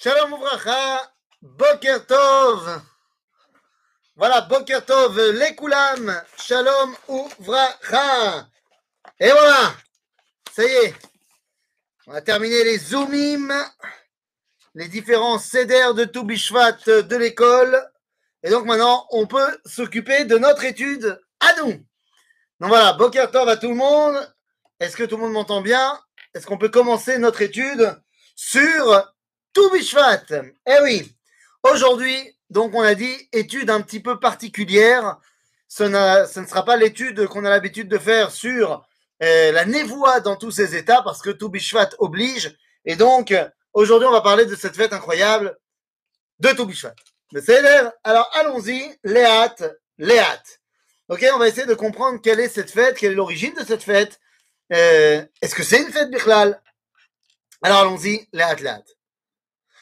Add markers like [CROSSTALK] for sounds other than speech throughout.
Shalom Ouvracha, Boker Tov. Voilà, Boker Tov, les Koulam, Shalom Ouvracha. Et voilà, ça y est, on a terminé les Zoomim, les différents CDR de Toubishvat de l'école. Et donc maintenant, on peut s'occuper de notre étude à nous. Donc voilà, Boker Tov à tout le monde. Est-ce que tout le monde m'entend bien? Est-ce qu'on peut commencer notre étude sur Toubishvat Eh oui, aujourd'hui, donc on a dit étude un petit peu particulière. Ce, ce ne sera pas l'étude qu'on a l'habitude de faire sur euh, la névoie dans tous ses états, parce que Toubishvat oblige. Et donc, aujourd'hui, on va parler de cette fête incroyable de Toubishvat. Alors, allons-y, Léat, Léat. Ok, on va essayer de comprendre quelle est cette fête, quelle est l'origine de cette fête. Euh, Est-ce que c'est une fête Bichlal? Alors, allons-y, Léat, Léat.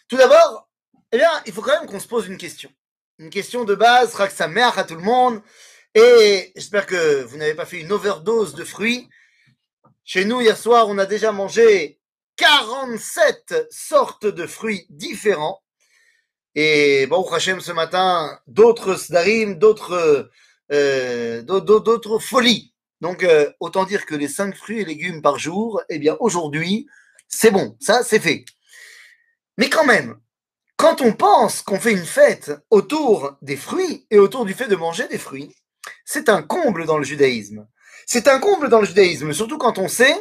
Tout d'abord, eh bien, il faut quand même qu'on se pose une question. Une question de base, que ça merde à tout le monde. Et j'espère que vous n'avez pas fait une overdose de fruits. Chez nous, hier soir, on a déjà mangé 47 sortes de fruits différents. Et bon, Hachem, ce matin, d'autres sdarim, d'autres euh, d'autres folies. Donc, euh, autant dire que les 5 fruits et légumes par jour, eh bien, aujourd'hui, c'est bon. Ça, c'est fait. Mais quand même, quand on pense qu'on fait une fête autour des fruits et autour du fait de manger des fruits, c'est un comble dans le judaïsme. C'est un comble dans le judaïsme, surtout quand on sait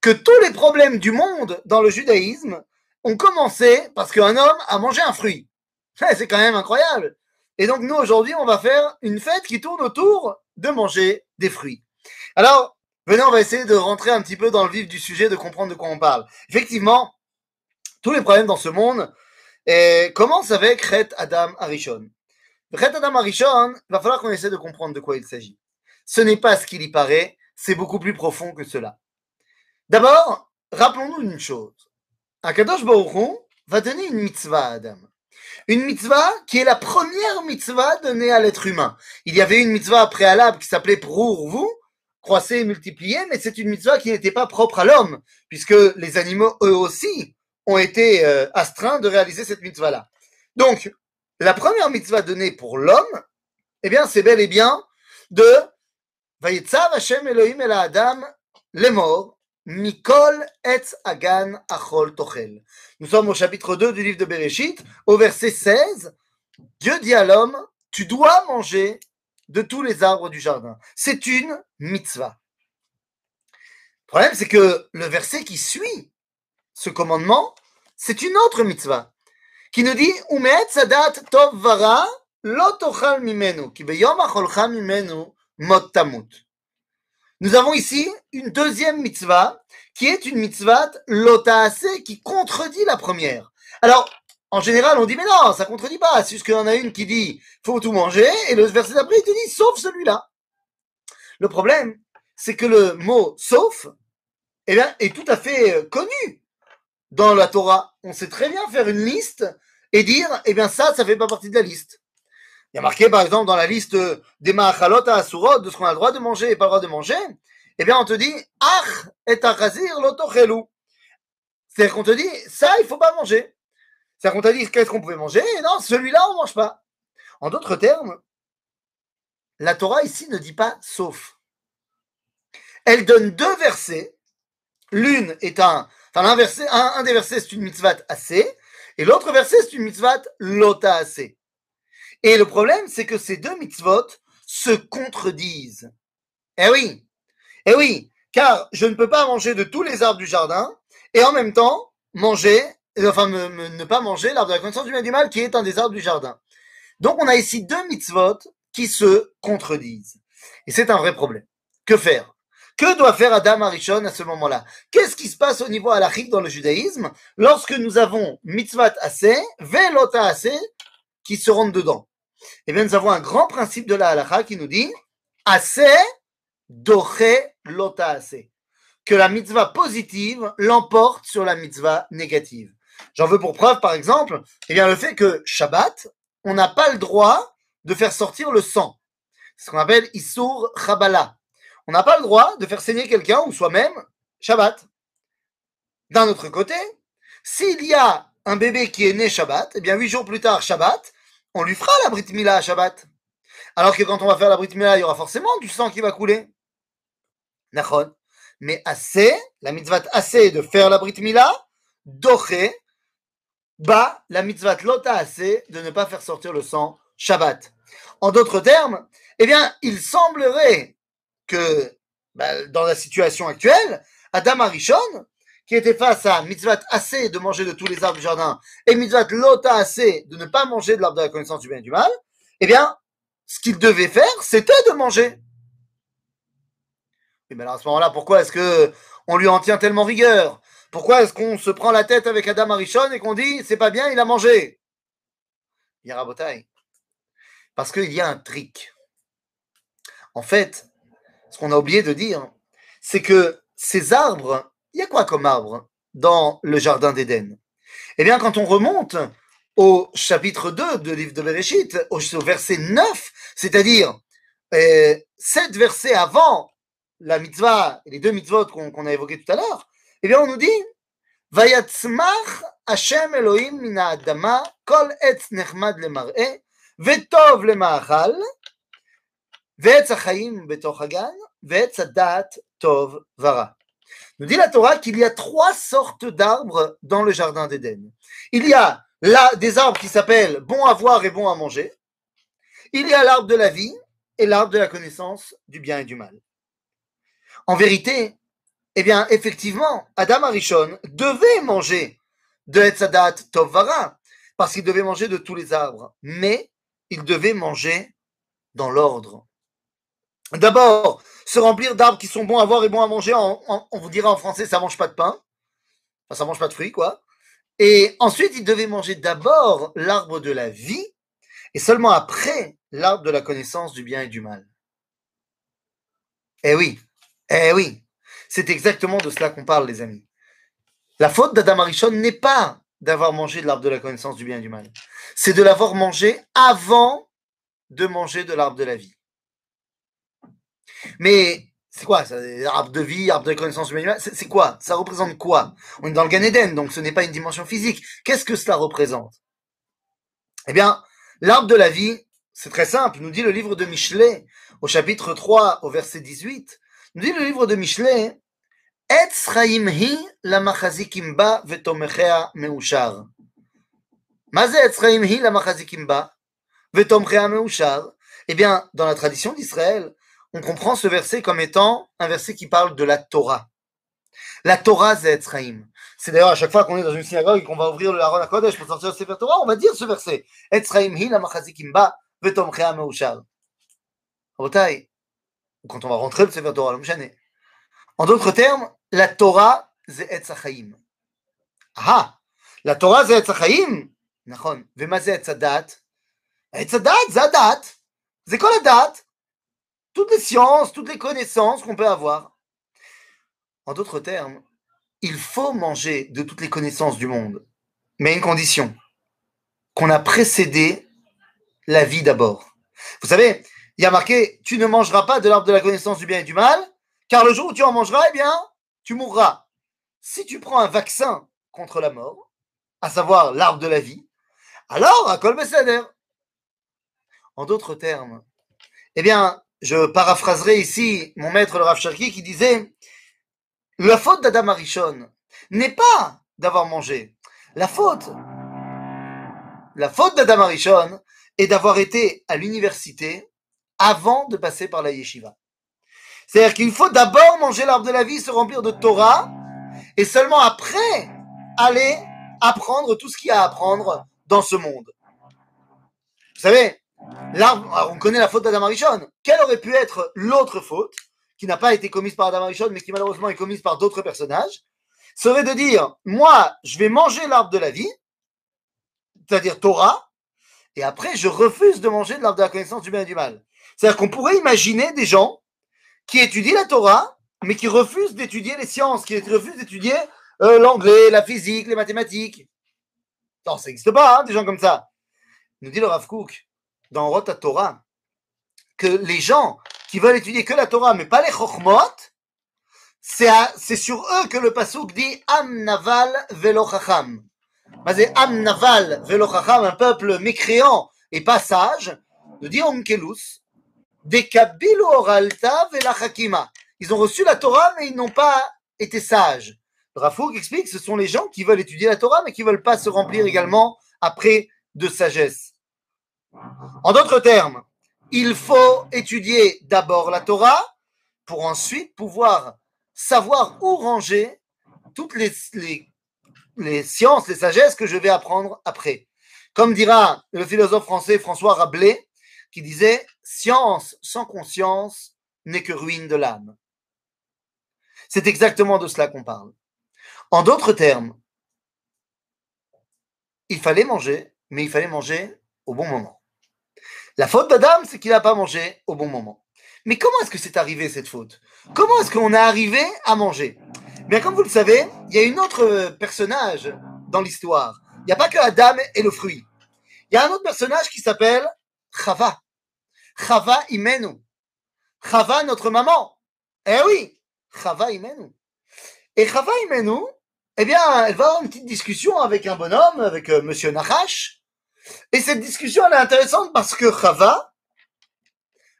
que tous les problèmes du monde dans le judaïsme ont commencé parce qu'un homme a mangé un fruit. [LAUGHS] C'est quand même incroyable. Et donc nous, aujourd'hui, on va faire une fête qui tourne autour de manger des fruits. Alors, venez, on va essayer de rentrer un petit peu dans le vif du sujet, de comprendre de quoi on parle. Effectivement, tous les problèmes dans ce monde et commencent avec Chet Adam Arishon. Chet Adam Arishon, il va falloir qu'on essaie de comprendre de quoi il s'agit. Ce n'est pas ce qu'il y paraît, c'est beaucoup plus profond que cela. D'abord, rappelons-nous une chose. Akadosh Baruch Hu va donner une mitzvah à Adam. Une mitzvah qui est la première mitzvah donnée à l'être humain. Il y avait une mitzvah préalable qui s'appelait pour vous, croissez et multipliez, mais c'est une mitzvah qui n'était pas propre à l'homme, puisque les animaux, eux aussi, ont été euh, astreints de réaliser cette mitzvah-là. Donc, la première mitzvah donnée pour l'homme, eh bien, c'est bel et bien de Vayetzav Hashem Elohim el Adam lemor mikol etz agan achol tochel. Nous sommes au chapitre 2 du livre de Bereshit, au verset 16. Dieu dit à l'homme, tu dois manger de tous les arbres du jardin. C'est une mitzvah. Le problème, c'est que le verset qui suit ce commandement, c'est une autre mitzvah qui nous dit tov vara lo tochal mimenu ki beyom mimenu mot tamut. Nous avons ici une deuxième mitzvah qui est une mitzvah lotaase qui contredit la première. Alors, en général, on dit mais non, ça contredit pas. C'est juste qu'il y en a une qui dit faut tout manger et le verset d'après il te dit sauf celui-là. Le problème, c'est que le mot sauf eh bien, est tout à fait connu dans la Torah. On sait très bien faire une liste et dire, eh bien ça, ça fait pas partie de la liste. Il y a marqué, par exemple, dans la liste des ma'achalot à Asurot, de ce qu'on a le droit de manger et pas le droit de manger, eh bien, on te dit, ach et achazir lotochelu. C'est-à-dire qu'on te dit, ça, il faut pas manger. C'est-à-dire qu'on t'a dit, qu'est-ce qu'on pouvait manger? Et non, celui-là, on mange pas. En d'autres termes, la Torah ici ne dit pas sauf. Elle donne deux versets. L'une est un, enfin, un, verset, un, des versets, c'est une mitzvah assez, et l'autre verset, c'est une mitzvah lota assez. Et le problème, c'est que ces deux mitzvot se contredisent. Eh oui, eh oui, car je ne peux pas manger de tous les arbres du jardin et en même temps manger, enfin me, me, ne pas manger l'arbre de la connaissance du bien du mal qui est un des arbres du jardin. Donc on a ici deux mitzvot qui se contredisent. Et c'est un vrai problème. Que faire? Que doit faire Adam Arishon à ce moment-là? Qu'est-ce qui se passe au niveau halachique dans le judaïsme lorsque nous avons mitzvot assez, velota assez, qui se rentrent dedans? Eh bien, nous avons un grand principe de la halacha qui nous dit assez, doche, lota assez. Que la mitzvah positive l'emporte sur la mitzvah négative. J'en veux pour preuve, par exemple, eh bien, le fait que Shabbat, on n'a pas le droit de faire sortir le sang. C'est ce qu'on appelle Issour Chabala on n'a pas le droit de faire saigner quelqu'un ou soi-même Shabbat. D'un autre côté, s'il y a un bébé qui est né Shabbat, eh bien huit jours plus tard, Shabbat, on lui fera la Brit Mila à Shabbat. Alors que quand on va faire la Brit Mila, il y aura forcément du sang qui va couler. Nachon. Mais assez, la mitzvah assez de faire la Brit Mila, doché, bah, la mitzvah lota assez de ne pas faire sortir le sang Shabbat. En d'autres termes, eh bien, il semblerait que bah, dans la situation actuelle, Adam Arishon, qui était face à mitzvah assez de manger de tous les arbres du jardin et mitzvah lota assez de ne pas manger de l'arbre de la connaissance du bien et du mal, eh bien, ce qu'il devait faire, c'était de manger. Et bien alors à ce moment-là, pourquoi est-ce que on lui en tient tellement rigueur? Pourquoi est-ce qu'on se prend la tête avec Adam Arishon et qu'on dit c'est pas bien, il a mangé? Il y a rabotaille. Parce qu'il y a un trick. En fait, ce qu'on a oublié de dire, c'est que ces arbres, il y a quoi comme arbre dans le jardin d'Éden? Eh bien, quand on remonte au chapitre 2 du livre de Bereshit, au verset 9, c'est-à-dire euh, sept versets avant la mitzvah, les deux mitzvot qu'on a évoqués tout à l'heure, eh bien, on nous dit Vayatzmach Hashem Elohim mina adama kol etz nechmad lemar'e vetov lema'achal ועץ החיים בתוך הגן, ועץ הדת טוב ורע. Nous dit la Torah qu'il y a trois sortes d'arbres dans le jardin d'Éden. Il y a là des arbres qui s'appellent bon à voir et bon à manger. Il y a l'arbre de la vie et l'arbre de la connaissance du bien et du mal. En vérité, eh bien, effectivement, Adam Arishon devait manger de Etzadat Tovara, parce qu'il devait manger de tous les arbres, mais il devait manger dans l'ordre. D'abord, se remplir d'arbres qui sont bons à voir et bons à manger, on vous dira en français, ça mange pas de pain, enfin, ça mange pas de fruits, quoi. Et ensuite, il devait manger d'abord l'arbre de la vie, et seulement après l'arbre de la connaissance du bien et du mal. Eh oui, eh oui, c'est exactement de cela qu'on parle, les amis. La faute d'Adam Arishon n'est pas d'avoir mangé de l'arbre de la connaissance du bien et du mal. C'est de l'avoir mangé avant de manger de l'arbre de la vie. Mais c'est quoi ça Arbre de vie, arbre de connaissance mal C'est quoi? Ça représente quoi? On est dans le Gan Eden, donc ce n'est pas une dimension physique. Qu'est-ce que cela représente? Eh bien, l'arbre de la vie, c'est très simple. Nous dit le livre de Michelet, au chapitre 3, au verset 18. Nous dit le livre de Michelet. Eh bien, dans la tradition d'Israël, on comprend ce verset comme étant un verset qui parle de la Torah. La Torah, c'est Etz chaim. C'est d'ailleurs à chaque fois qu'on est dans une synagogue et qu'on va ouvrir le Haron à Kodesh pour sortir le Sefer Torah, on va dire ce verset. Etz chaim hi la machazikim ba vetomechea meushar. Rabotai, quand on va rentrer le Sefer Torah, En d'autres termes, la Torah, c'est Etz Chaim. Ah, la Torah, c'est Etz Chaim. נכון. ומה זה עץ הדת? עץ הדת זה הדת. זה כל הדת. Toutes les sciences, toutes les connaissances qu'on peut avoir. En d'autres termes, il faut manger de toutes les connaissances du monde. Mais une condition. Qu'on a précédé la vie d'abord. Vous savez, il y a marqué Tu ne mangeras pas de l'arbre de la connaissance du bien et du mal, car le jour où tu en mangeras, eh bien, tu mourras. Si tu prends un vaccin contre la mort, à savoir l'arbre de la vie, alors à Kol En d'autres termes, eh bien, je paraphraserai ici mon maître le Rav Cherki qui disait La faute d'Adam Arishon n'est pas d'avoir mangé. La faute, la faute d'Adam Arishon est d'avoir été à l'université avant de passer par la yeshiva. C'est-à-dire qu'il faut d'abord manger l'arbre de la vie, se remplir de Torah, et seulement après aller apprendre tout ce qu'il y a à apprendre dans ce monde. Vous savez, l'arbre, on connaît la faute d'Adam Arishon. Quelle aurait pu être l'autre faute, qui n'a pas été commise par Adam Arishon, mais qui malheureusement est commise par d'autres personnages, serait de dire, moi, je vais manger l'arbre de la vie, c'est-à-dire Torah, et après, je refuse de manger de l'arbre de la connaissance du bien et du mal. C'est-à-dire qu'on pourrait imaginer des gens qui étudient la Torah, mais qui refusent d'étudier les sciences, qui refusent d'étudier euh, l'anglais, la physique, les mathématiques. Non, ça n'existe pas, hein, des gens comme ça. Nous dit le Rav Kook dans Rota Torah que les gens qui veulent étudier que la Torah, mais pas les Chochmot, c'est sur eux que le Pasuk dit Am Naval Velo Chacham. Am Naval Velochacham, un peuple mécréant et pas sage, nous dit Onkelus, Dekabilu Oralta Velachakima. Ils ont reçu la Torah, mais ils n'ont pas été sages. Rafouk explique ce sont les gens qui veulent étudier la Torah, mais qui ne veulent pas se remplir également après de sagesse. En d'autres termes, il faut étudier d'abord la Torah pour ensuite pouvoir savoir où ranger toutes les, sciences, les sagesses que je vais apprendre après. Comme dira le philosophe français François Rabelais, qui disait Science sans conscience n'est que ruine de l'âme. C'est exactement de cela qu'on parle. En d'autres termes, il fallait manger, mais il fallait manger au bon moment. La faute d'Adam, c'est qu'il n'a pas mangé au bon moment. Mais comment est-ce que c'est arrivé cette faute? Comment est-ce qu'on est arrivé à manger? Bien, comme vous le savez, il y a une autre personnage dans l'histoire. Il n'y a pas que Adam et le fruit. Il y a un autre personnage qui s'appelle Chava. Chava Imenu. Chava, notre maman. Eh oui, Chava Imenu. Et Chava Imenu, eh bien, elle va avoir une petite discussion avec un bonhomme, avec. Euh, Monsieur Nachash. Et cette discussion, elle est intéressante parce que Chava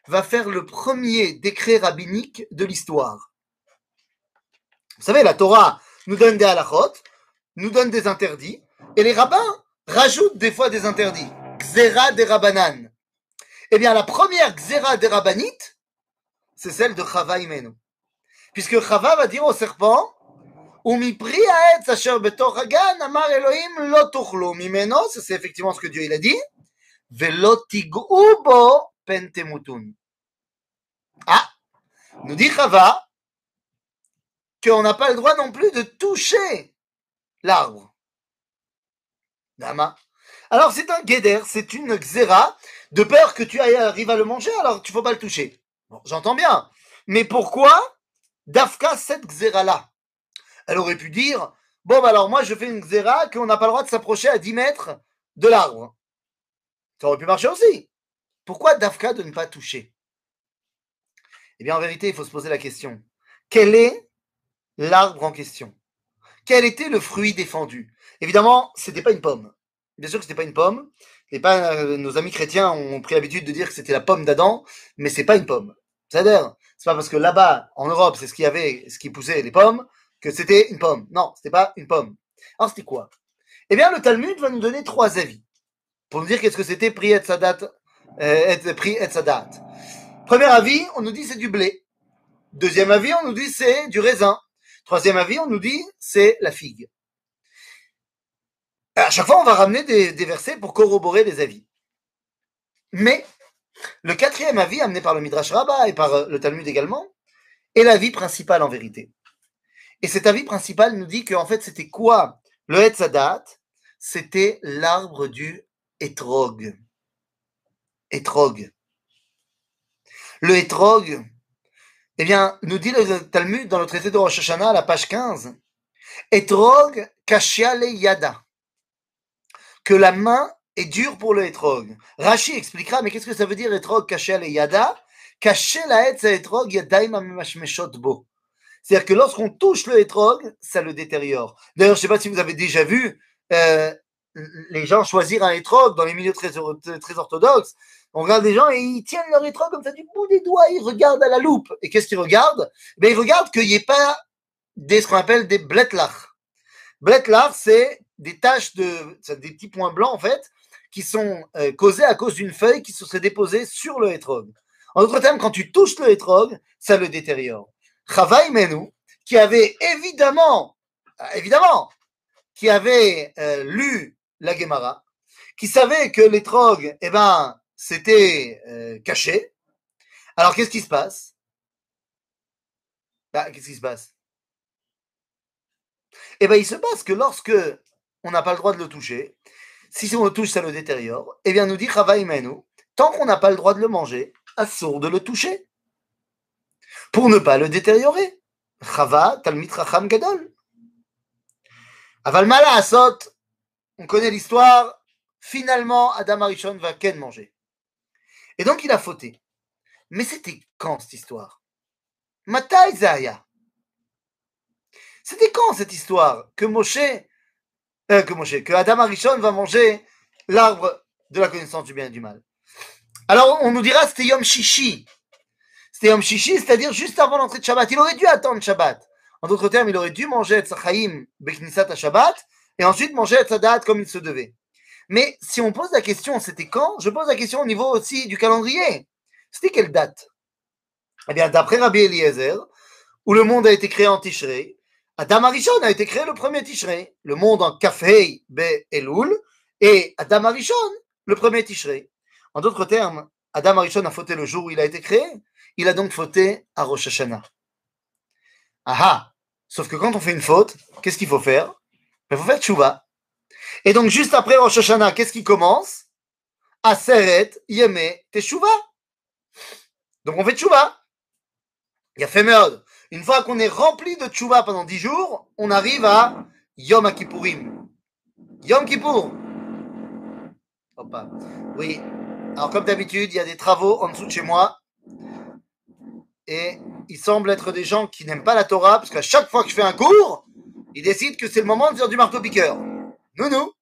va faire le premier décret rabbinique de l'histoire. Vous savez, la Torah nous donne des halachot, nous donne des interdits, et les rabbins rajoutent des fois des interdits. Xera des rabbanan. Eh bien, la première Xera des rabbanites, c'est celle de Chava Imenu. Puisque Chava va dire au serpent, c'est effectivement ce que Dieu a dit. Ah, nous dit Chava qu'on n'a pas le droit non plus de toucher l'arbre. Dama. Alors c'est un guéder, c'est une xéra, de peur que tu arrives à le manger, alors tu ne faut pas le toucher. Bon, j'entends bien. Mais pourquoi Dafka cette xéra là elle aurait pu dire Bon, bah alors moi, je fais une xéra qu'on n'a pas le droit de s'approcher à 10 mètres de l'arbre. Ça aurait pu marcher aussi. Pourquoi Dafka de ne pas toucher? Eh bien, en vérité, il faut se poser la question quel est l'arbre en question? Quel était le fruit défendu? Évidemment, ce n'était pas une pomme. Bien sûr que ce n'était pas une pomme. Et pas, euh, nos amis chrétiens ont pris l'habitude de dire que c'était la pomme d'Adam, mais c'est pas une pomme. C'est-à-dire, c'est pas parce que là-bas, en Europe, c'est ce qui avait, ce qui poussait les pommes, que c'était une pomme. Non, c'était pas une pomme. Alors c'était quoi? Eh bien, le Talmud va nous donner trois avis pour nous dire qu'est-ce que c'était pri et sadat, euh. Premier avis, on nous dit c'est du blé. Deuxième avis, on nous dit c'est du raisin. Troisième avis, on nous dit c'est la figue. À chaque fois, on va ramener des, des versets pour corroborer les avis. Mais le quatrième avis, amené par le Midrash Rabbah et par euh, le Talmud également, est l'avis principal en vérité. Et cet avis principal nous dit qu'en fait, c'était quoi le Hetzadat? C'était l'arbre du Etrog. Etrog. Le Etrog, eh bien, nous dit le Talmud dans le traité de Rosh Hashanah à la page 15, Etrog kashiale yada, que la main est dure pour le Etrog. Rashi expliquera, mais qu'est-ce que ça veut dire Etrog kashiale yada? Caché la Etrog yadaim amemashmeshot bo. C'est-à-dire que lorsqu'on touche le hétrog, ça le détériore. D'ailleurs, je ne sais pas si vous avez déjà vu euh, les gens choisir un hétrog dans les milieux très, très orthodoxes. On regarde des gens et ils tiennent leur hétrog comme ça du bout des doigts, ils regardent à la loupe. Et qu'est-ce qu'ils regardent? Ben, Ils regardent qu'il n'y ait pas des, ce qu'on appelle des bletlach. Bletlach, c'est des taches de, des petits points blancs en fait, qui sont euh, causés à cause d'une feuille qui se serait déposée sur le hétrog. En d'autres termes, quand tu touches le hétrog, ça le détériore. Chavaï Menou, qui avait évidemment, évidemment, qui avait euh, lu la Gemara, qui savait que les trogues, eh ben, c'était euh, caché. Alors, qu'est-ce qui se passe? Bah, Qu'est-ce qui se passe? Eh ben, il se passe que lorsque on n'a pas le droit de le toucher, si on le touche, ça le détériore, eh bien, nous dit Chavaï Menou, tant qu'on n'a pas le droit de le manger, assourd de le toucher pour ne pas le détériorer. Chava, Talmit Racham Gadol. Aval Asot, on connaît l'histoire, finalement Adam Arishon va Ken manger. Et donc il a fauté. Mais c'était quand cette histoire? Matai Zaya. C'était quand cette histoire? Que Moshe euh, que Moshe, que Adam Arishon va manger l'arbre de la connaissance du bien et du mal. Alors on nous dira c'était Yom Shishi. C'était Yom c'est-à-dire juste avant l'entrée de Shabbat. Il aurait dû attendre Shabbat. En d'autres termes, il aurait dû manger Etzachaim Beknisat à Shabbat et ensuite manger Etzadat comme il se devait. Mais si on pose la question, c'était quand? Je pose la question au niveau aussi du calendrier. C'était quelle date? Eh bien, d'après Rabbi Eliezer, où le monde a été créé en Tishrei, Adam Arishon a été créé le premier Tishrei, le monde en Kafei Be Elul, et Adam Arishon, le premier Tishrei. En d'autres termes, Adam Arishon a fauté le jour où il a été créé, il a donc fauté à Rosh Hashanah. Ah Sauf que quand on fait une faute, qu'est-ce qu'il faut faire? Il faut faire tchouva. Et donc, juste après Rosh Hashanah, qu'est-ce qui commence? Aseret Yeme Teshuva. Donc, on fait tchouva. Il y a fait merde. Une fois qu'on est rempli de tchouva pendant 10 jours, on arrive à Yom Kippourim. Yom Kippour. Oui. Alors, comme d'habitude, il y a des travaux en dessous de chez moi. Et il semble être des gens qui n'aiment pas la Torah, parce qu'à chaque fois que je fais un cours, ils décident que c'est le moment de faire du marteau-piqueur. Nounou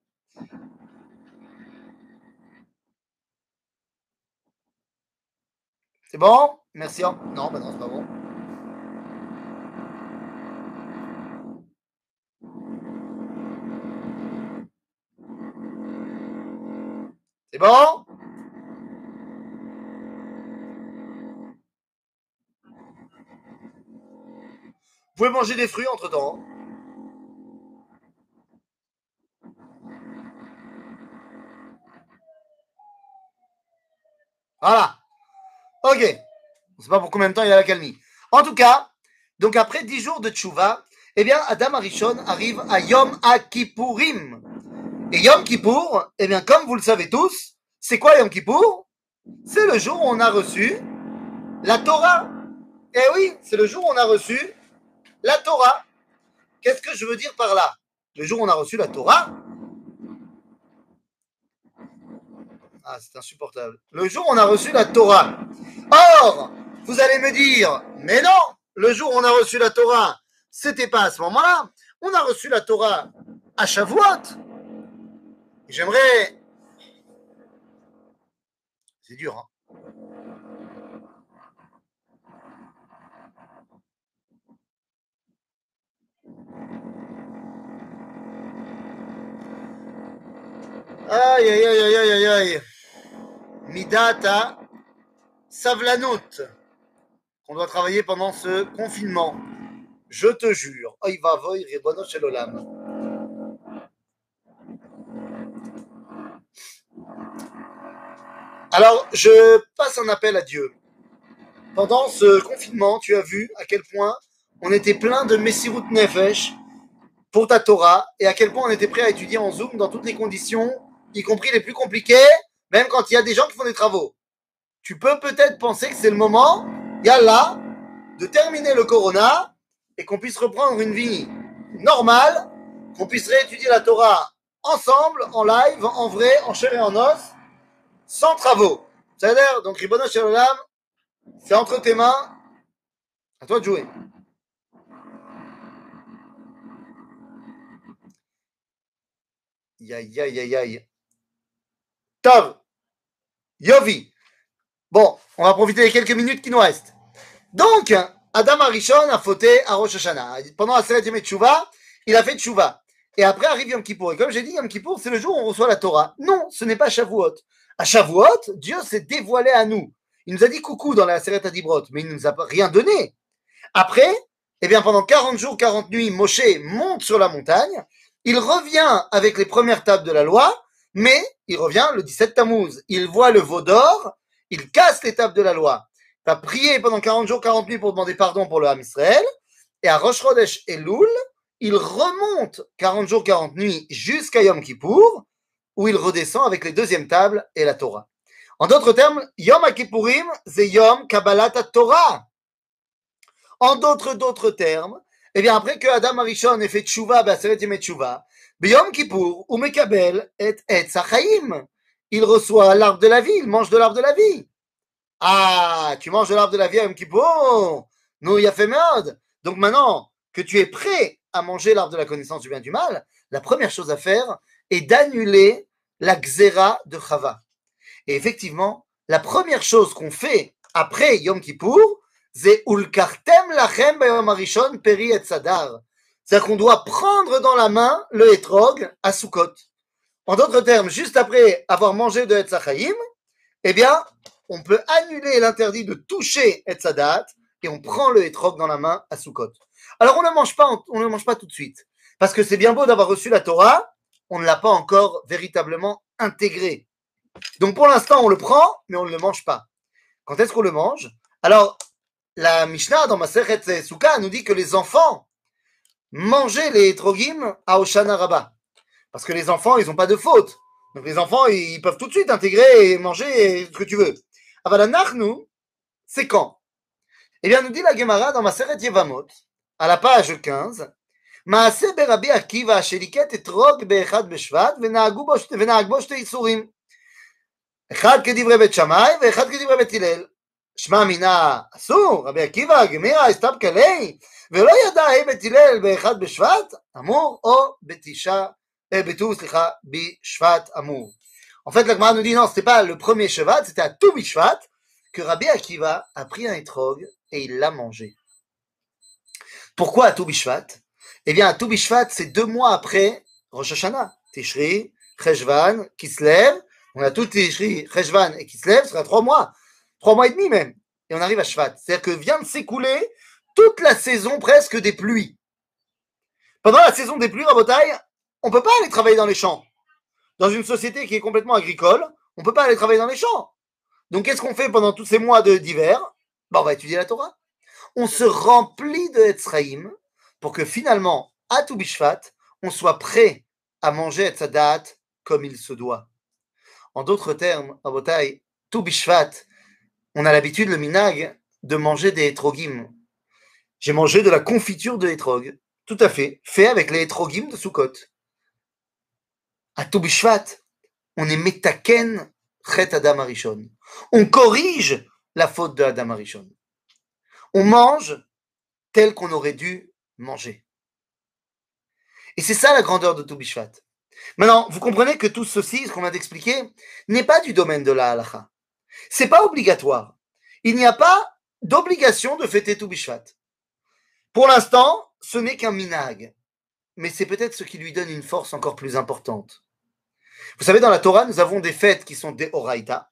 C'est bon? Merci. Non, bah non, c'est pas bon. C'est bon? Vous pouvez manger des fruits entre temps. Voilà. Ok. On ne sait pas pour combien de temps il y a la calmie. En tout cas, donc après 10 jours de tchouva, eh bien, Adam Arishon arrive à Yom Kippourim. Et Yom Kippour, eh bien, comme vous le savez tous, c'est quoi Yom Kippour? C'est le jour où on a reçu la Torah. Eh oui, c'est le jour où on a reçu la Torah. Qu'est-ce que je veux dire par là? Le jour où on a reçu la Torah. Ah, c'est insupportable. Le jour où on a reçu la Torah. Or, vous allez me dire, mais non, le jour où on a reçu la Torah, c'était pas à ce moment-là. On a reçu la Torah à Shavuot. J'aimerais. C'est dur, hein Aïe, aïe, aïe, aïe, aïe, aïe. Midata Savlanout. Qu'on doit travailler pendant ce confinement. Je te jure. Oy va voy, chez l'olam. Alors, je passe un appel à Dieu. Pendant ce confinement, tu as vu à quel point on était plein de Messirut Nefesh pour ta Torah et à quel point on était prêt à étudier en Zoom dans toutes les conditions y compris les plus compliqués, même quand il y a des gens qui font des travaux. Tu peux peut-être penser que c'est le moment, là, de terminer le Corona et qu'on puisse reprendre une vie normale, qu'on puisse réétudier la Torah ensemble, en live, en vrai, en chair et en os, sans travaux. C'est-à-dire, donc, Ribono Shalom, c'est entre tes mains, à toi de jouer. Aïe, aïe, aïe, aïe. Tov, Yovi. Bon, on va profiter des quelques minutes qui nous restent. Donc, Adam Arishon a fauté à Rosh Hashanah. Pendant la Seret Tchouva, il a fait Tchouva. Et après arrive Yom Kippour. Et comme j'ai dit, Yom Kippour, c'est le jour où on reçoit la Torah. Non, ce n'est pas Shavuot. À Shavuot, Dieu s'est dévoilé à nous. Il nous a dit coucou dans la Seret Adibrot, mais il ne nous a rien donné. Après, eh bien, pendant 40 jours, 40 nuits, Moshe monte sur la montagne. Il revient avec les premières tables de la loi. Mais il revient le 17 Tammuz, il voit le veau d'or, il casse l'étape de la loi. Il va prier pendant 40 jours, 40 nuits pour demander pardon pour le Ham Israël. Et à Rosh Chodesh et Loul, il remonte 40 jours, 40 nuits jusqu'à Yom Kippour, où il redescend avec les deuxièmes tables et la Torah. En d'autres termes, Yom Kippourim, c'est Yom Kabbalat Torah. En d'autres d'autres termes, eh bien après que Adam Arishon ait fait tchouva, Baseret tchouva, Biyom Kippour, ou Mekabel et et Il reçoit l'arbre de la vie, il mange de l'arbre de la vie. Ah, tu manges de l'arbre de la vie à Yom Kippour Nous, il a fait merde. Donc maintenant que tu es prêt à manger l'arbre de la connaissance du bien et du mal, la première chose à faire est d'annuler la xéra de Chava. Et effectivement, la première chose qu'on fait après Yom Kippour, c'est Ulkartem lachem bayom arishon peri et sadar. C'est-à-dire qu'on doit prendre dans la main le etrog à Sukkot. En d'autres termes, juste après avoir mangé de Etzachaim, eh bien, on peut annuler l'interdit de toucher Etzadat et on prend le etrog dans la main à Sukkot. Alors, on ne mange pas, on ne mange pas tout de suite. Parce que c'est bien beau d'avoir reçu la Torah, on ne l'a pas encore véritablement intégré. Donc, pour l'instant, on le prend, mais on ne le mange pas. Quand est-ce qu'on le mange? Alors, la Mishnah dans Masechet Souka nous dit que les enfants mangeaient les etrogim à Oshana Rabbah. Parce que les enfants, ils n'ont pas de faute. Donc les enfants, ils peuvent tout de suite intégrer et manger ce que tu veux. Avalanach, nous, c'est quand Eh bien, nous dit la Gemara dans Maseret Yevamot, à la page 15, מעשה ברבי עקיבא שליקט אתרוג באחד בשבט ונהג בו שתי איסורים. אחד כדברי בית שמאי ואחד כדברי בית הלל. שמע מינה אסור, רבי עקיבא גמירה אסתבקה ליה, ולא ידע ה' בית הלל באחד בשבט, אמור, או בתשעה, בט"ו, סליחה, בשבט אמור. En fait, la Gemara nous dit non, c'était pas le premier Shabbat, c'était à tout Bishvat que Rabbi Akiva a pris un etrog et il l'a mangé. Pourquoi à tout Bishvat Eh bien, à tout Bishvat, c'est deux mois après Rosh Hashanah. Tishri, Cheshvan, Kislev. On a tout Tishri, Cheshvan et Kislev, ce sera trois mois. Trois mois et demi même. Et on arrive à Shvat. C'est-à-dire que vient de s'écouler toute la saison presque des pluies. Pendant la saison des pluies, Rabotaille, on ne peut pas aller travailler dans les champs. Dans une société qui est complètement agricole, on ne peut pas aller travailler dans les champs. Donc, qu'est-ce qu'on fait pendant tous ces mois d'hiver? Ben, On va étudier la Torah. On se remplit de Etzraïm pour que finalement, à Toubishvat, on soit prêt à manger Etzadat comme il se doit. En d'autres termes, Botaï, Toubishvat, on a l'habitude, le minag, de manger des etrogim. J'ai mangé de la confiture de etrog. Tout à fait. Fait avec les etrogim de Sukkot. À Toubishvat, on est metaken chet Adam Arishon. On corrige la faute de Adam Arishon. On mange tel qu'on aurait dû manger. Et c'est ça la grandeur de Toubishvat. Maintenant, vous comprenez que tout ceci, ce qu'on vient d'expliquer, n'est pas du domaine de la halacha. C'est pas obligatoire. Il n'y a pas d'obligation de fêter Toubishvat. Pour l'instant, ce n'est qu'un minag. Mais c'est peut-être ce qui lui donne une force encore plus importante. Vous savez, dans la Torah, nous avons des fêtes qui sont des Horaïta,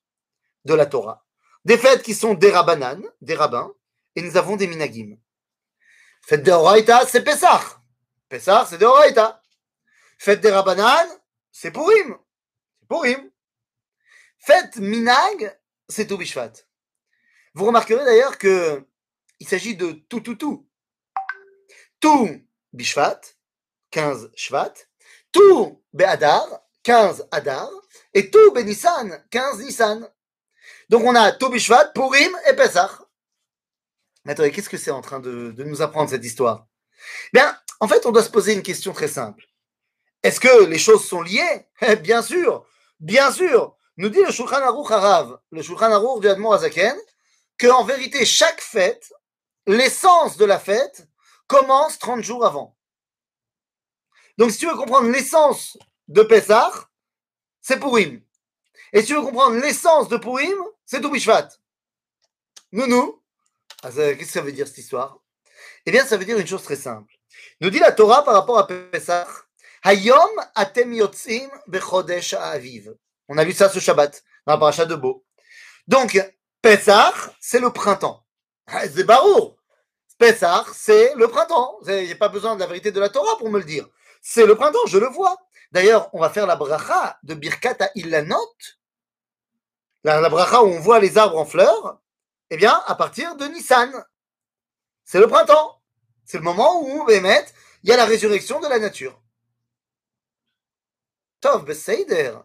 de la Torah, des fêtes qui sont des Rabbanan, des rabbins, et nous avons des Minagim. Fête des Horaïta, c'est Pessah. Pessah, c'est des Horaïta. Fête des Rabbanan, c'est Purim. C'est Purim. Fête Minag, c'est tout Bishvat. Vous remarquerez d'ailleurs que il s'agit de tout, tout, tout. Tout Bishvat, 15 Shvat, tout Be'adar, 15 Adar, et tout Benissan, 15 Nissan. Donc on a tout Bishvat, Purim et Pesach. Mais attendez, qu'est-ce que c'est en train de, nous apprendre cette histoire? Bien, en fait, on doit se poser une question très simple. Est-ce que les choses sont liées? Bien sûr, bien sûr. Nous dit le Shulchan Aruch Harav, le Shulchan Aruch du Admor Azaken, que en vérité, chaque fête, l'essence de la fête commence 30 jours avant. Donc, si tu veux comprendre l'essence de Pessah, c'est Purim. Et si tu veux comprendre l'essence de Purim, c'est Toubishvat. Nounou. Ah, Qu'est-ce que ça veut dire cette histoire? Eh bien, ça veut dire une chose très simple. Nous dit la Torah par rapport à Pessah, Hayom atem yotzim bechodesh aviv. On a lu ça ce Shabbat, dans la paracha de Beau. Donc, Pessah, c'est le printemps. [LAUGHS] C'est barour. Pessah, c'est le printemps. Il n'y a pas besoin de la vérité de la Torah pour me le dire. C'est le printemps, je le vois. D'ailleurs, on va faire la bracha de Birkat à Illanot, la, bracha où on voit les arbres en fleurs, eh bien, à partir de Nissan. C'est le printemps. C'est le moment où, Bémet, il y a la résurrection de la nature. Tov Beseider.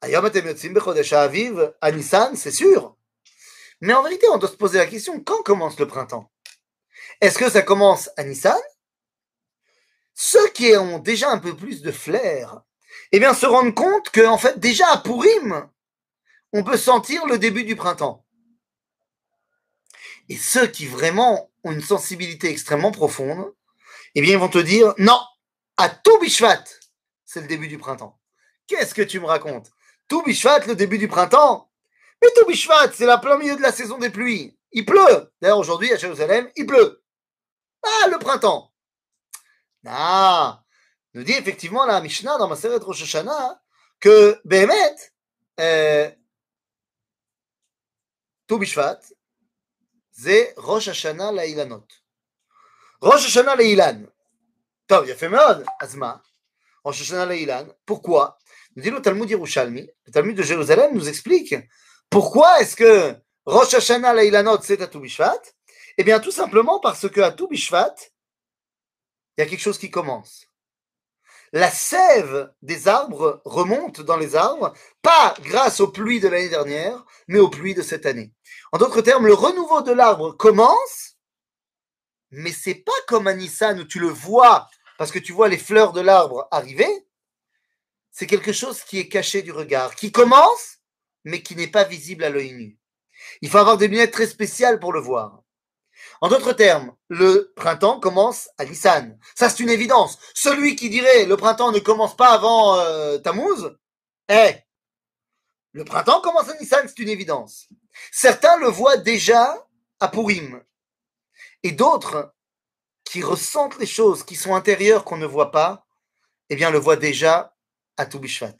Ayom aviv à Nissan, c'est sûr. Mais en vérité, on doit se poser la question, quand commence le printemps? Est-ce que ça commence à Nissan? Ceux qui ont déjà un peu plus de flair, eh bien, se rendent compte qu'en fait, déjà à Purim, on peut sentir le début du printemps. Et ceux qui vraiment ont une sensibilité extrêmement profonde, eh bien, vont te dire, non, à tout Bishvat, c'est le début du printemps. Qu'est-ce que tu me racontes? Tout Bishvat, le début du printemps? Mais tout Bishvat, c'est la plein milieu de la saison des pluies. Il pleut. D'ailleurs, aujourd'hui, à Jérusalem, il pleut. Ah, le printemps. Ah, nous dit effectivement la Mishnah dans ma série Rosh Hashanah que Behemet, euh, tout Bishvat, c'est Rosh Hashanah Ilanot. Rosh Hashanah Ilan. Top, il a fait mal. Azma. Rosh Hashanah Ilan. Pourquoi? Nous dit le Talmud Yerushalmi, le Talmud de Jérusalem nous explique pourquoi est-ce que Eh bien, tout simplement parce que à Bishvat, il y a quelque chose qui commence. La sève des arbres remonte dans les arbres, pas grâce aux pluies de l'année dernière, mais aux pluies de cette année. En d'autres termes, le renouveau de l'arbre commence, mais c'est pas comme à Nissan où tu le vois parce que tu vois les fleurs de l'arbre arriver. C'est quelque chose qui est caché du regard, qui commence, mais qui n'est pas visible à l'œil nu. Il faut avoir des lunettes très spéciales pour le voir. En d'autres termes, le printemps commence à Nissan. Ça, c'est une évidence. Celui qui dirait le printemps ne commence pas avant euh, Tammuz, eh, le printemps commence à Nissan, c'est une évidence. Certains le voient déjà à Purim. Et d'autres, qui ressentent les choses qui sont intérieures qu'on ne voit pas, eh bien, le voient déjà à Toubishvat.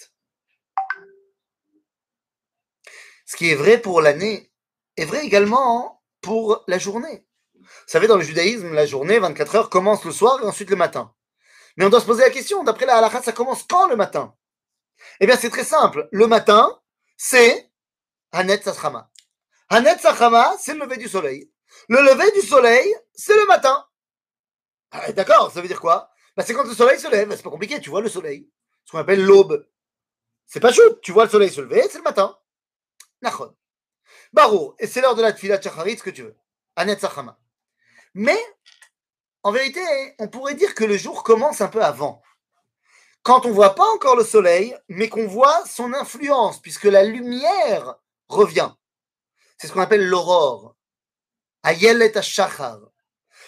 Ce qui est vrai pour l'année est vrai également pour la journée. Vous savez, dans le judaïsme, la journée, 24 heures, commence le soir et ensuite le matin. Mais on doit se poser la question, d'après la halakha, ça commence quand le matin? Eh bien, c'est très simple. Le matin, c'est Hanet Sachama. Hanet Sachama, c'est le lever du soleil. Le lever du soleil, c'est le matin. Ah, d'accord, ça veut dire quoi? Bah, C'est quand le soleil se lève. C'est pas compliqué, tu vois le soleil. Ce qu'on appelle l'aube. C'est pas chaud, tu vois le soleil se lever, c'est le matin. Nachon. Barou, et c'est l'heure de la tfila chacharit, ce que tu veux. Hanet Sachama. Mais, en vérité, on pourrait dire que le jour commence un peu avant. Quand on ne voit pas encore le soleil, mais qu'on voit son influence, puisque la lumière revient. C'est ce qu'on appelle l'aurore. Ayel et Shachar.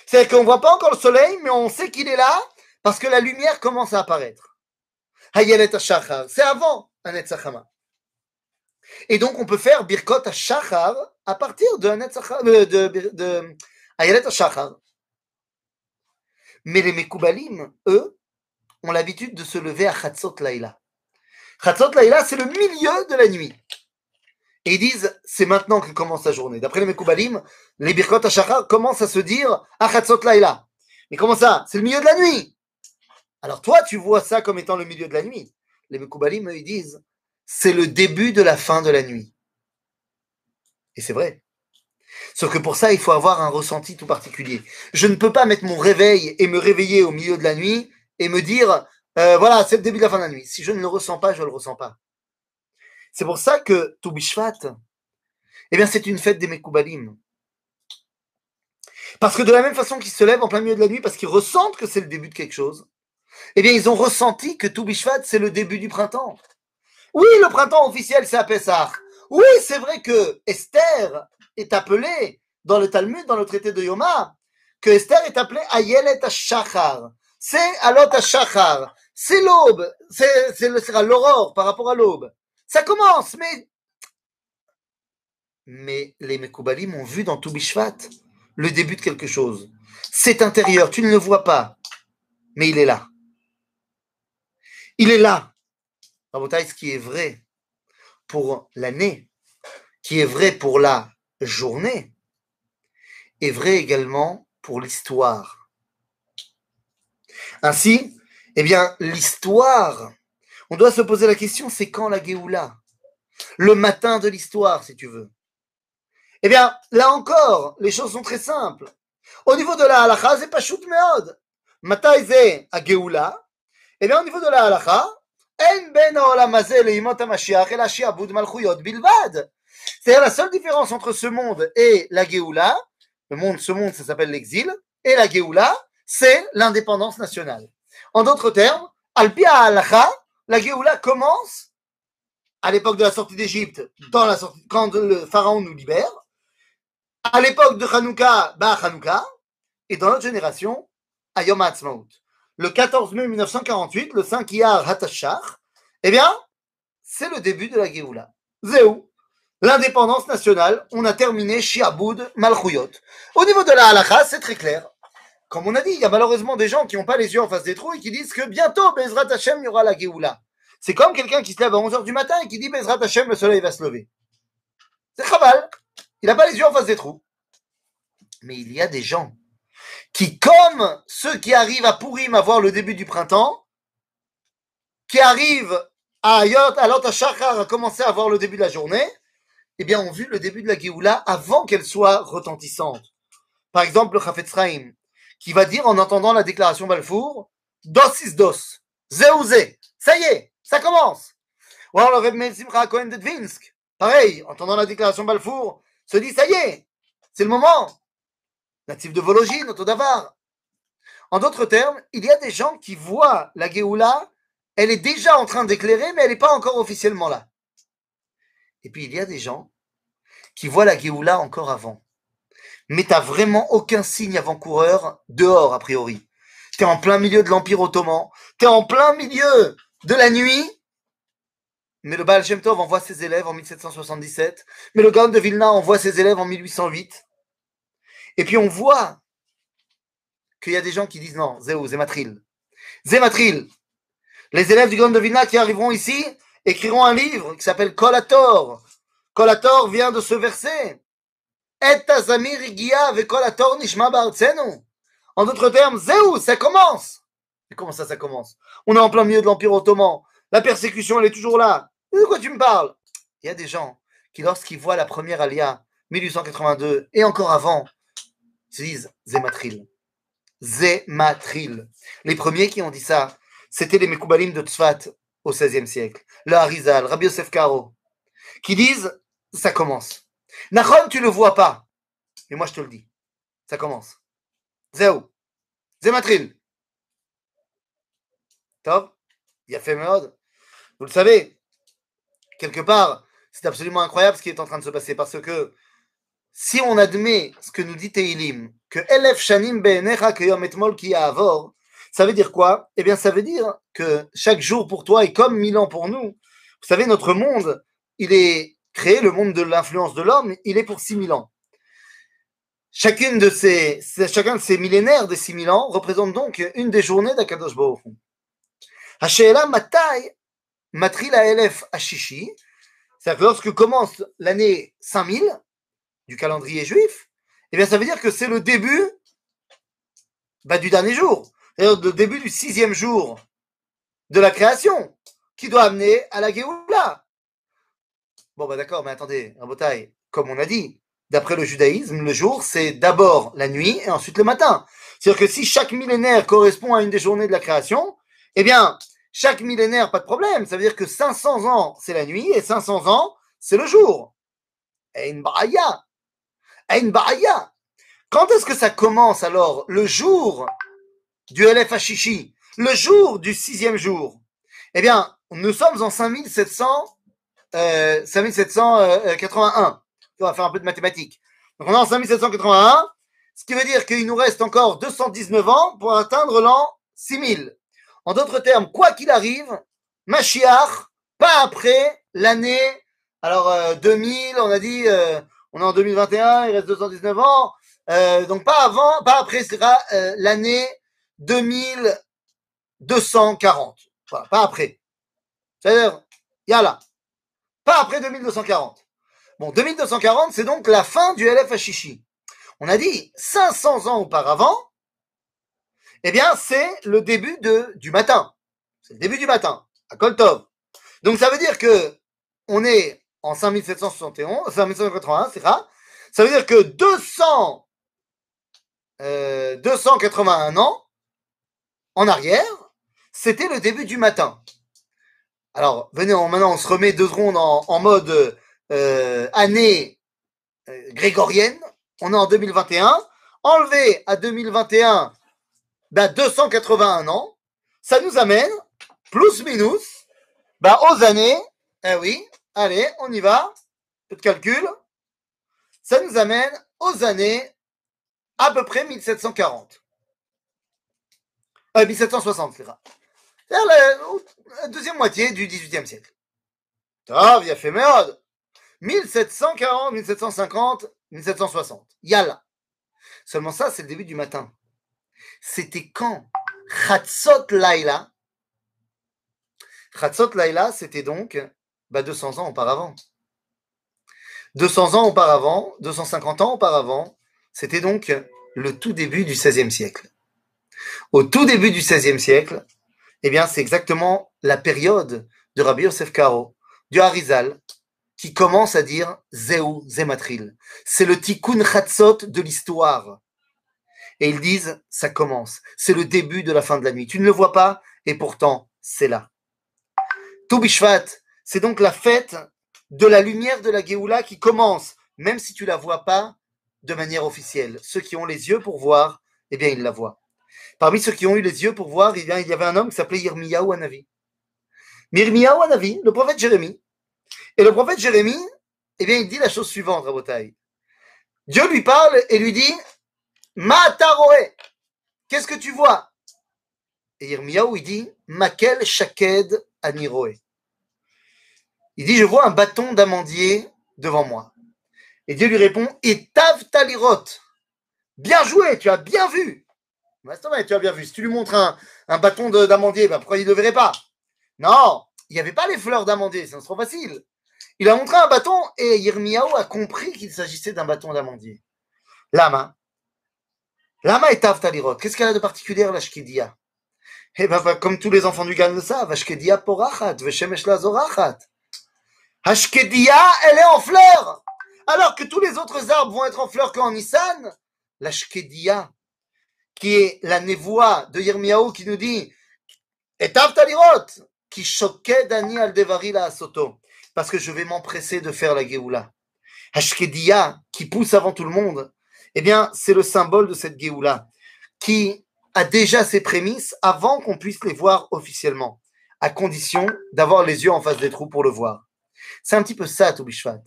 C'est qu'on ne voit pas encore le soleil, mais on sait qu'il est là parce que la lumière commence à apparaître. Ayel et Shachar. C'est avant Anet Et donc, on peut faire Birkot Shachar à partir de Anet de, de, de, mais les Mekoubalim, eux, ont l'habitude de se lever à Chatzot Laïla. Chatzot Laïla, c'est le milieu de la nuit. Et ils disent, c'est maintenant que commence la journée. D'après les Mekoubalim, les Birkot Hashachar commencent à se dire à Chatzot Laïla. Mais comment ça? C'est le milieu de la nuit. Alors toi, tu vois ça comme étant le milieu de la nuit. Les Mekoubalim, ils disent, c'est le début de la fin de la nuit. Et c'est vrai. Sauf que pour ça, il faut avoir un ressenti tout particulier. Je ne peux pas mettre mon réveil et me réveiller au milieu de la nuit et me dire, euh, voilà, c'est le début de la fin de la nuit. Si je ne le ressens pas, je ne le ressens pas. C'est pour ça que Toubishvat, eh bien, c'est une fête des Mekoubalim. Parce que de la même façon qu'ils se lèvent en plein milieu de la nuit parce qu'ils ressentent que c'est le début de quelque chose, eh bien, ils ont ressenti que Toubishvat, c'est le début du printemps. Oui, le printemps officiel, c'est à Pessah. Oui, c'est vrai que Esther est appelé dans le Talmud, dans le traité de Yoma, que Esther est appelée Ayelet Shachar. C'est Alot Shachar. C'est l'aube. C'est l'aurore par rapport à l'aube. Ça commence, mais. Mais les Mekoubalim ont vu dans Toubishvat le début de quelque chose. C'est intérieur, tu ne le vois pas, mais il est là. Il est là. Ce qui est vrai pour l'année, qui est vrai pour la journée est vrai également pour l'histoire. Ainsi, eh bien, l'histoire, on doit se poser la question, c'est quand la Géoula? Le matin de l'histoire, si tu veux. Eh bien, là encore, les choses sont très simples. Au niveau de la halakha, c'est pas shoot meod. Matai a Géoula. Eh bien, au niveau de la halakha, C'est-à-dire la seule différence entre ce monde et la Géoula, le monde, ce monde, ça s'appelle l'exil, et la Géoula, c'est l'indépendance nationale. En d'autres termes, Alpia Alacha, la Géoula commence à l'époque de la sortie d'Égypte, quand le pharaon nous libère, à l'époque de Hanouka, bah Hanouka, et dans notre génération, à Yom. Le 14 mai 1948, le 5 Iyar Hatashar, eh bien, c'est le début de la Géoula. Zéou, l'indépendance nationale, on a terminé Shiaboud Malchuyot. Au niveau de la halakha, c'est très clair. Comme on a dit, il y a malheureusement des gens qui n'ont pas les yeux en face des trous et qui disent que bientôt, Bezrat Hashem, il y aura la Géoula. C'est comme quelqu'un qui se lève à 11h du matin et qui dit Bezrat Hashem, le soleil va se lever. C'est Chaval. Il n'a pas les yeux en face des trous. Mais il y a des gens qui, comme ceux qui arrivent à Pourim à voir le début du printemps, qui arrivent à Yot, à Lot à commencer à voir le début de la journée, eh bien, ont vu le début de la Géoula avant qu'elle soit retentissante. Par exemple, le Chafetz qui va dire en entendant la déclaration Balfour, dos is dos, zé ça y est, ça commence. Ou alors le Reb Simcha Cohen de Dvinsk, pareil, en entendant la déclaration Balfour, se dit, ça y est, c'est le moment natif de Vologine, Autodavar. En d'autres termes, il y a des gens qui voient la Géoula, elle est déjà en train d'éclairer, mais elle n'est pas encore officiellement là. Et puis il y a des gens qui voient la Géoula encore avant. Mais tu n'as vraiment aucun signe avant-coureur dehors, a priori. Tu es en plein milieu de l'Empire ottoman, tu es en plein milieu de la nuit, mais le Baal envoie ses élèves en 1777, mais le Gaon de Vilna envoie ses élèves en 1808. Et puis on voit qu'il y a des gens qui disent non, Zéou, Zématril. Zématril. Les élèves du Grand de Vilna qui arriveront ici écriront un livre qui s'appelle Kolator. Kolator vient de ce verset. En d'autres termes, Zéou, ça commence. Comment ça, ça commence? On est en plein milieu de l'Empire ottoman. La persécution, elle est toujours là. De quoi tu me parles? Il y a des gens qui, lorsqu'ils voient la première alia, 1882, et encore avant, disent Zématril. Zématril. Les premiers qui ont dit ça, c'était les Mekoubalim de Tzfat au XVIe siècle. Le Harizal, Rabbi Yosef Karo, qui disent ça commence. Nachon, tu ne vois pas. Mais moi, je te le dis. Ça commence. Zéou. Zématril. Top. Il a fait mode. Vous le savez. Quelque part, c'est absolument incroyable ce qui est en train de se passer parce que si on admet ce que nous dit Teilim, que Elef Shanim Be'enecha Keyom Etmol Ki Avor, ça veut dire quoi? Eh bien, ça veut dire que chaque jour pour toi est comme mille ans pour nous. Vous savez, notre monde, il est créé, le monde de l'influence de l'homme, il est pour six mille ans. De chacun de ces millénaires des six mille ans représente donc une des journées d'Akadosh Baruch Hasheela Matai Matrila Elef Ashishi, c'est-à-dire que lorsque commence l'année 5000, du calendrier juif, eh bien, ça veut dire que c'est le début bah, du dernier jour, c'est-à-dire le début du sixième jour de la création, qui doit amener à la Géoula. Bon, bah d'accord, mais attendez, Rabotai, comme on a dit, d'après le judaïsme, le jour, c'est d'abord la nuit et ensuite le matin. C'est-à-dire que si chaque millénaire correspond à une des journées de la création, eh bien, chaque millénaire, pas de problème. Ça veut dire que 500 ans, c'est la nuit et 500 ans, c'est le jour. Et une à une. Quand est-ce que ça commence alors? Le jour du LF le jour du sixième jour. Eh bien, nous sommes en 5700, euh, 5781. On va faire un peu de mathématiques. Donc on est en 5781, ce qui veut dire qu'il nous reste encore 219 ans pour atteindre l'an 6000. En d'autres termes, quoi qu'il arrive, Mashiach, pas après l'année, alors 2000, euh, on a dit, euh, on est en 2021, il reste 219 ans. Euh, donc pas avant, pas après, ce sera euh, l'année 2240. Voilà, pas après. C'est-à-dire, yalla. Pas après 2240. Bon, 2240, c'est donc la fin du LF. On a dit 500 ans auparavant, eh bien, c'est le début de, du matin. C'est le début du matin, à Koltov. Donc, ça veut dire que on est en 5771, 5781, c'est ça. Ça veut dire que 200, 281 euh, ans en arrière, c'était le début du matin. Alors, venez, maintenant on se remet deux secondes en, mode euh, année euh, grégorienne. On est en 2021. Enlevé à 2021 bah, 281 ans, ça nous amène, plus minus, bah, aux années, eh oui, Allez, on y va. Peu de calcul. Ça nous amène aux années à peu près 1740. Euh, 1760, c'est la, la deuxième moitié du XVIIIe siècle. Tov, il a fait merde. 1740, 1750, 1760. Yalla. Seulement ça, c'est le début du matin. C'était quand Chatzot Laila? Chatzot Laila, c'était donc bah, 200 ans auparavant. 200 ans auparavant, 250 ans auparavant, c'était donc le tout début du XVIe siècle. Au tout début du XVIe siècle, eh bien, c'est exactement la période de Rabbi Yosef Karo, du Harizal, qui commence à dire Zeu Zematril. C'est le tikkun chatzot de l'histoire. Et ils disent, ça commence. C'est le début de la fin de la nuit. Tu ne le vois pas, et pourtant, c'est là. Toubishvat, c'est donc la fête de la lumière de la Géoula qui commence, même si tu la vois pas de manière officielle. Ceux qui ont les yeux pour voir, eh bien, ils la voient. Parmi ceux qui ont eu les yeux pour voir, eh bien, il y avait un homme qui s'appelait Yirmiyahu Anavi. Yirmiyahu Anavi, le prophète Jérémie. Et le prophète Jérémie, eh bien, il dit la chose suivante, Rabotai. Dieu lui parle et lui dit Mataroé, qu'est-ce que tu vois? Et Yirmiyahu, il dit Makel Shaked Aniroé. Il dit Je vois un bâton d'amandier devant moi. Et Dieu lui répond Etav Talirot. Bien joué, tu as bien vu. tu as bien vu. Si tu lui montres un, bâton d'amandier, ben pourquoi il ne le verrait pas? Non, il n'y avait pas les fleurs d'amandier, c'est trop facile. Il a montré un bâton et Yirmiyahu a compris qu'il s'agissait d'un bâton d'amandier. Lama. Lama et Talirot. Qu'est-ce qu'elle a de particulier, la Shkidia Eh bien, comme tous les enfants du Gan le savent, Shkidia porachat, Veshemesh la zorachat. Ashkedia, elle est en fleurs. Alors que tous les autres arbres vont être en fleurs qu'en Nissan, la Shkedia, qui est la névoie de Yirmiyahu qui nous dit Etav talirot, qui choquait Dani al la soto, parce que je vais m'empresser de faire la Géoula. Ashkedia, qui pousse avant tout le monde, eh bien, c'est le symbole de cette Géoula, qui a déjà ses prémices avant qu'on puisse les voir officiellement, à condition d'avoir les yeux en face des trous pour le voir. C'est un petit peu ça, Toubishvat.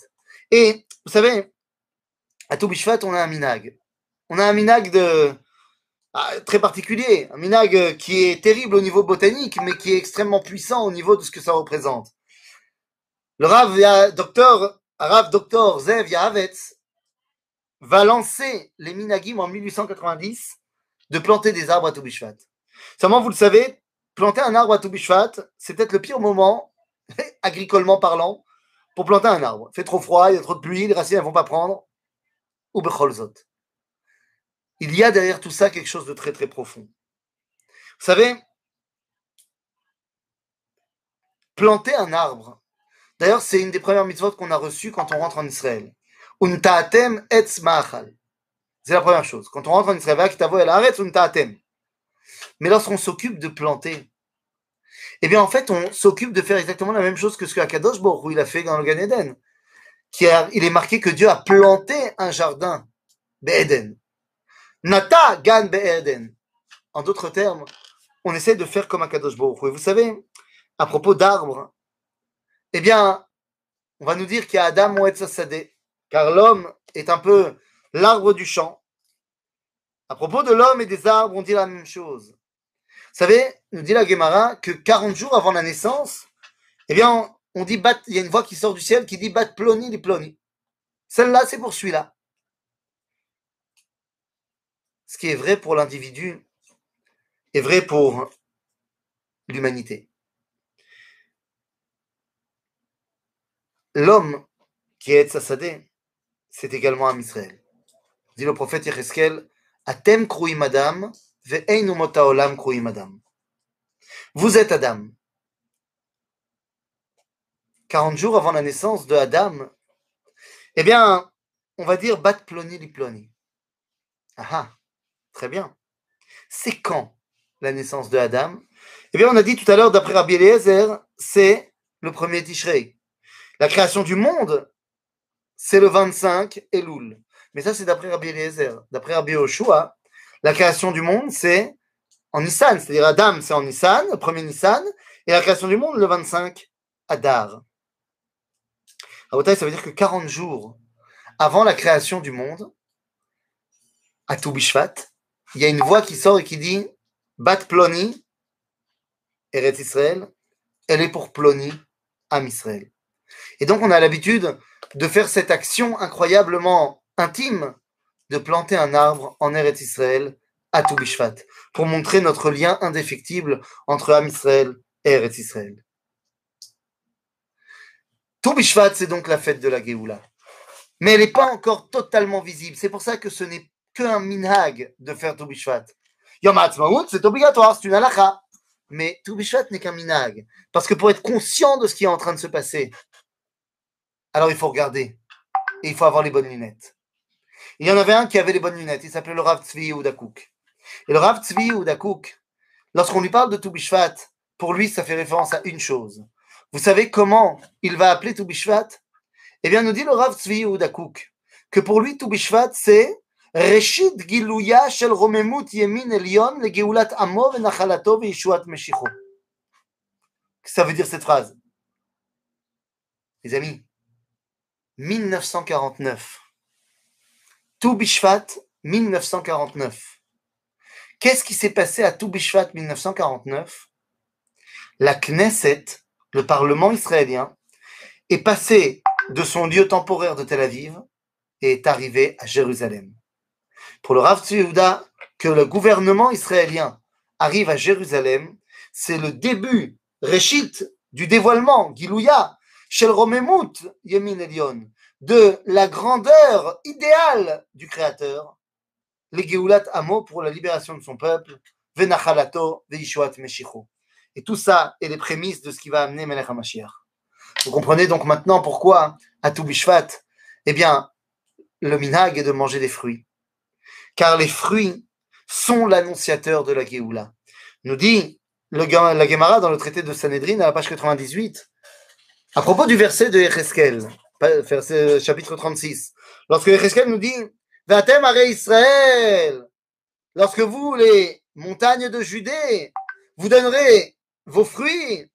Et vous savez, à Toubishvat, on a un minag. On a un minag de, ah, très particulier, un minag qui est terrible au niveau botanique, mais qui est extrêmement puissant au niveau de ce que ça représente. Le Rav, docteur, Rav Docteur Zev Yahavetz va lancer les minagim en 1890 de planter des arbres à Toubishvat. Seulement, vous le savez, planter un arbre à Toubishvat, c'est peut-être le pire moment, [LAUGHS] agricolement parlant, planter un arbre. Fait trop froid, il y a trop de pluie, les racines ne vont pas prendre. Ou becholzot. Il y a derrière tout ça quelque chose de très très profond. Vous savez, planter un arbre, d'ailleurs c'est une des premières mitzvot qu'on a reçues quand on rentre en Israël. Untaatem etz ma'achal. C'est la première chose. Quand on rentre en Israël, mais lorsqu'on s'occupe de planter, eh bien, en fait, on s'occupe de faire exactement la même chose que ce que Akadosh Baruch il a fait dans le Gan Eden. Qui il est marqué que Dieu a planté un jardin, Be'eden. Nata Gan Be'eden. En d'autres termes, on essaie de faire comme Akadosh Baruch Et vous savez, à propos d'arbres, eh bien, on va nous dire qu'il y a Adam ou Sade, car l'homme est un peu l'arbre du champ. À propos de l'homme et des arbres, on dit la même chose. Savez, nous dit la Gemara que 40 jours avant la naissance, eh bien, on dit il y a une voix qui sort du ciel qui dit bat ploni li ploni. Celle-là, c'est pour celui-là. Ce qui est vrai pour l'individu est vrai pour l'humanité. L'homme qui est Sassadé, c'est également un Israël. Dit le prophète Yecheskel, Atem krui madame, vous êtes Adam. 40 jours avant la naissance de Adam, eh bien, on va dire bat ploni li ploni. Ah, ah très bien. C'est quand la naissance de Adam? Eh bien, on a dit tout à l'heure, d'après Rabbi Eliezer, c'est le premier Tishrei. La création du monde, c'est le 25 Elul. Mais ça, c'est d'après Rabbi Eliezer. D'après Rabbi Oshua, la création du monde, c'est en Nissan, c'est-à-dire Adam, c'est en Nissan, le premier Nissan, et la création du monde, le 25 Adar. À ça veut dire que 40 jours avant la création du monde, à Toubishvat, il y a une voix qui sort et qui dit Bat Ploni, Eretz Israël, elle est pour Ploni, Am Israël. Et donc on a l'habitude de faire cette action incroyablement intime de planter un arbre en Eretz Israël à Toubishvat pour montrer notre lien indéfectible entre Am Israël et Eretz Israël. Toubishvat, c'est donc la fête de la Géoula. Mais elle n'est pas encore totalement visible. C'est pour ça que ce n'est qu'un minhag de faire Toubishvat. Yom HaAtzmaut, c'est obligatoire, c'est une halakha. Mais Toubishvat n'est qu'un minhag. Parce que pour être conscient de ce qui est en train de se passer, alors il faut regarder. Et il faut avoir les bonnes lunettes. Il y en avait un qui avait les bonnes lunettes. Il s'appelait le Rav Tzvi Oudakouk. Et le Rav Tzvi Oudakouk, lorsqu'on lui parle de Toubishvat, pour lui, ça fait référence à une chose. Vous savez comment il va appeler Toubishvat? Eh bien, nous dit le Rav Tzvi Oudakouk que pour lui, Toubishvat, c'est Reshit Gilouya Shel Romemut Yemin Elion le Geulat Amo Nachalato Veishuat Meshicho. Ça veut dire cette phrase? Les amis, 1949. Toubishvat 1949. Qu'est-ce qui s'est passé à Toubishvat 1949 La Knesset, le Parlement israélien, est passé de son lieu temporaire de Tel Aviv et est arrivé à Jérusalem. Pour le Rav Tzviouda, que le gouvernement israélien arrive à Jérusalem, c'est le début, Réchit, du dévoilement, Gilouya, Shel Romemut, Yemin Elion, de la grandeur idéale du Créateur, les Geulat Amo pour la libération de son peuple, Venachalato, Veishuat Meshicho. Et tout ça est les prémices de ce qui va amener Melech HaMashiach. Vous comprenez donc maintenant pourquoi, à Toubishvat, eh bien, le minhag est de manger des fruits. Car les fruits sont l'annonciateur de la Géoula. Nous dit le, la Gemara dans le traité de Sanhedrin à la page 98, à propos du verset de Echeskel, chapitre 36, lorsque Echeskel nous dit Vatem are Israël, lorsque vous, les montagnes de Judée, vous donnerez vos fruits,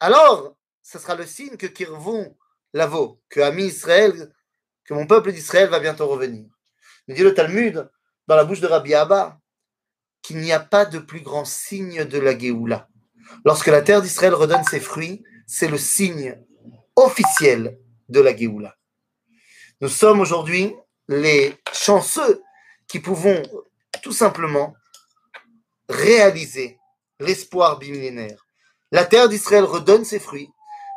alors ce sera le signe que Kirvon lavo, que Ami Israël, que mon peuple d'Israël va bientôt revenir. Nous dit le Talmud, dans la bouche de Rabbi Abba, qu'il n'y a pas de plus grand signe de la Géoula. Lorsque la terre d'Israël redonne ses fruits, c'est le signe officiel de la Géoula. Nous sommes aujourd'hui les chanceux qui pouvons tout simplement réaliser l'espoir bimillénaire. La terre d'Israël redonne ses fruits.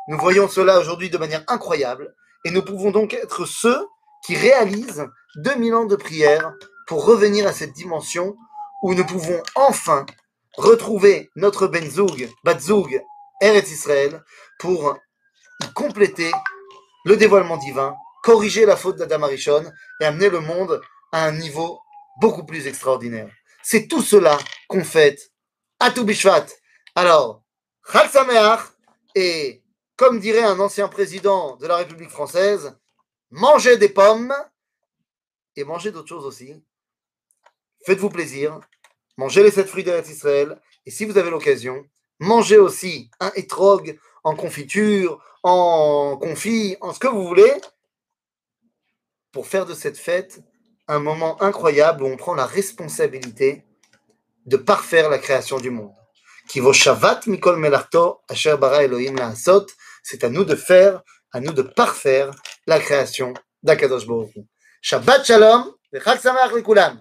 Nous voyons cela aujourd'hui de manière incroyable et nous pouvons donc être ceux qui réalisent 2000 ans de prière pour revenir à cette dimension où nous pouvons enfin retrouver notre Benzoug, Batzoug, Eretz Israël pour compléter le dévoilement divin, corriger la faute d'Adam Arishon et amener le monde à un niveau beaucoup plus extraordinaire. C'est tout cela qu'on fête à Toubishvat. Alors, Chal et, comme dirait un ancien président de la République française, mangez des pommes et mangez d'autres choses aussi. Faites-vous plaisir, mangez les sept fruits d'Eretz Israël et si vous avez l'occasion, mangez aussi un étrog en confiture, en confit, en ce que vous voulez, pour faire de cette fête un moment incroyable où on prend la responsabilité de parfaire la création du monde. Qui vaut Shavat Mikol Melarto, Asher Bara Elohim Laasot, c'est à nous de faire, à nous de parfaire la création d'Akadosh Baruch Shabbat Shalom, Chag Likulam.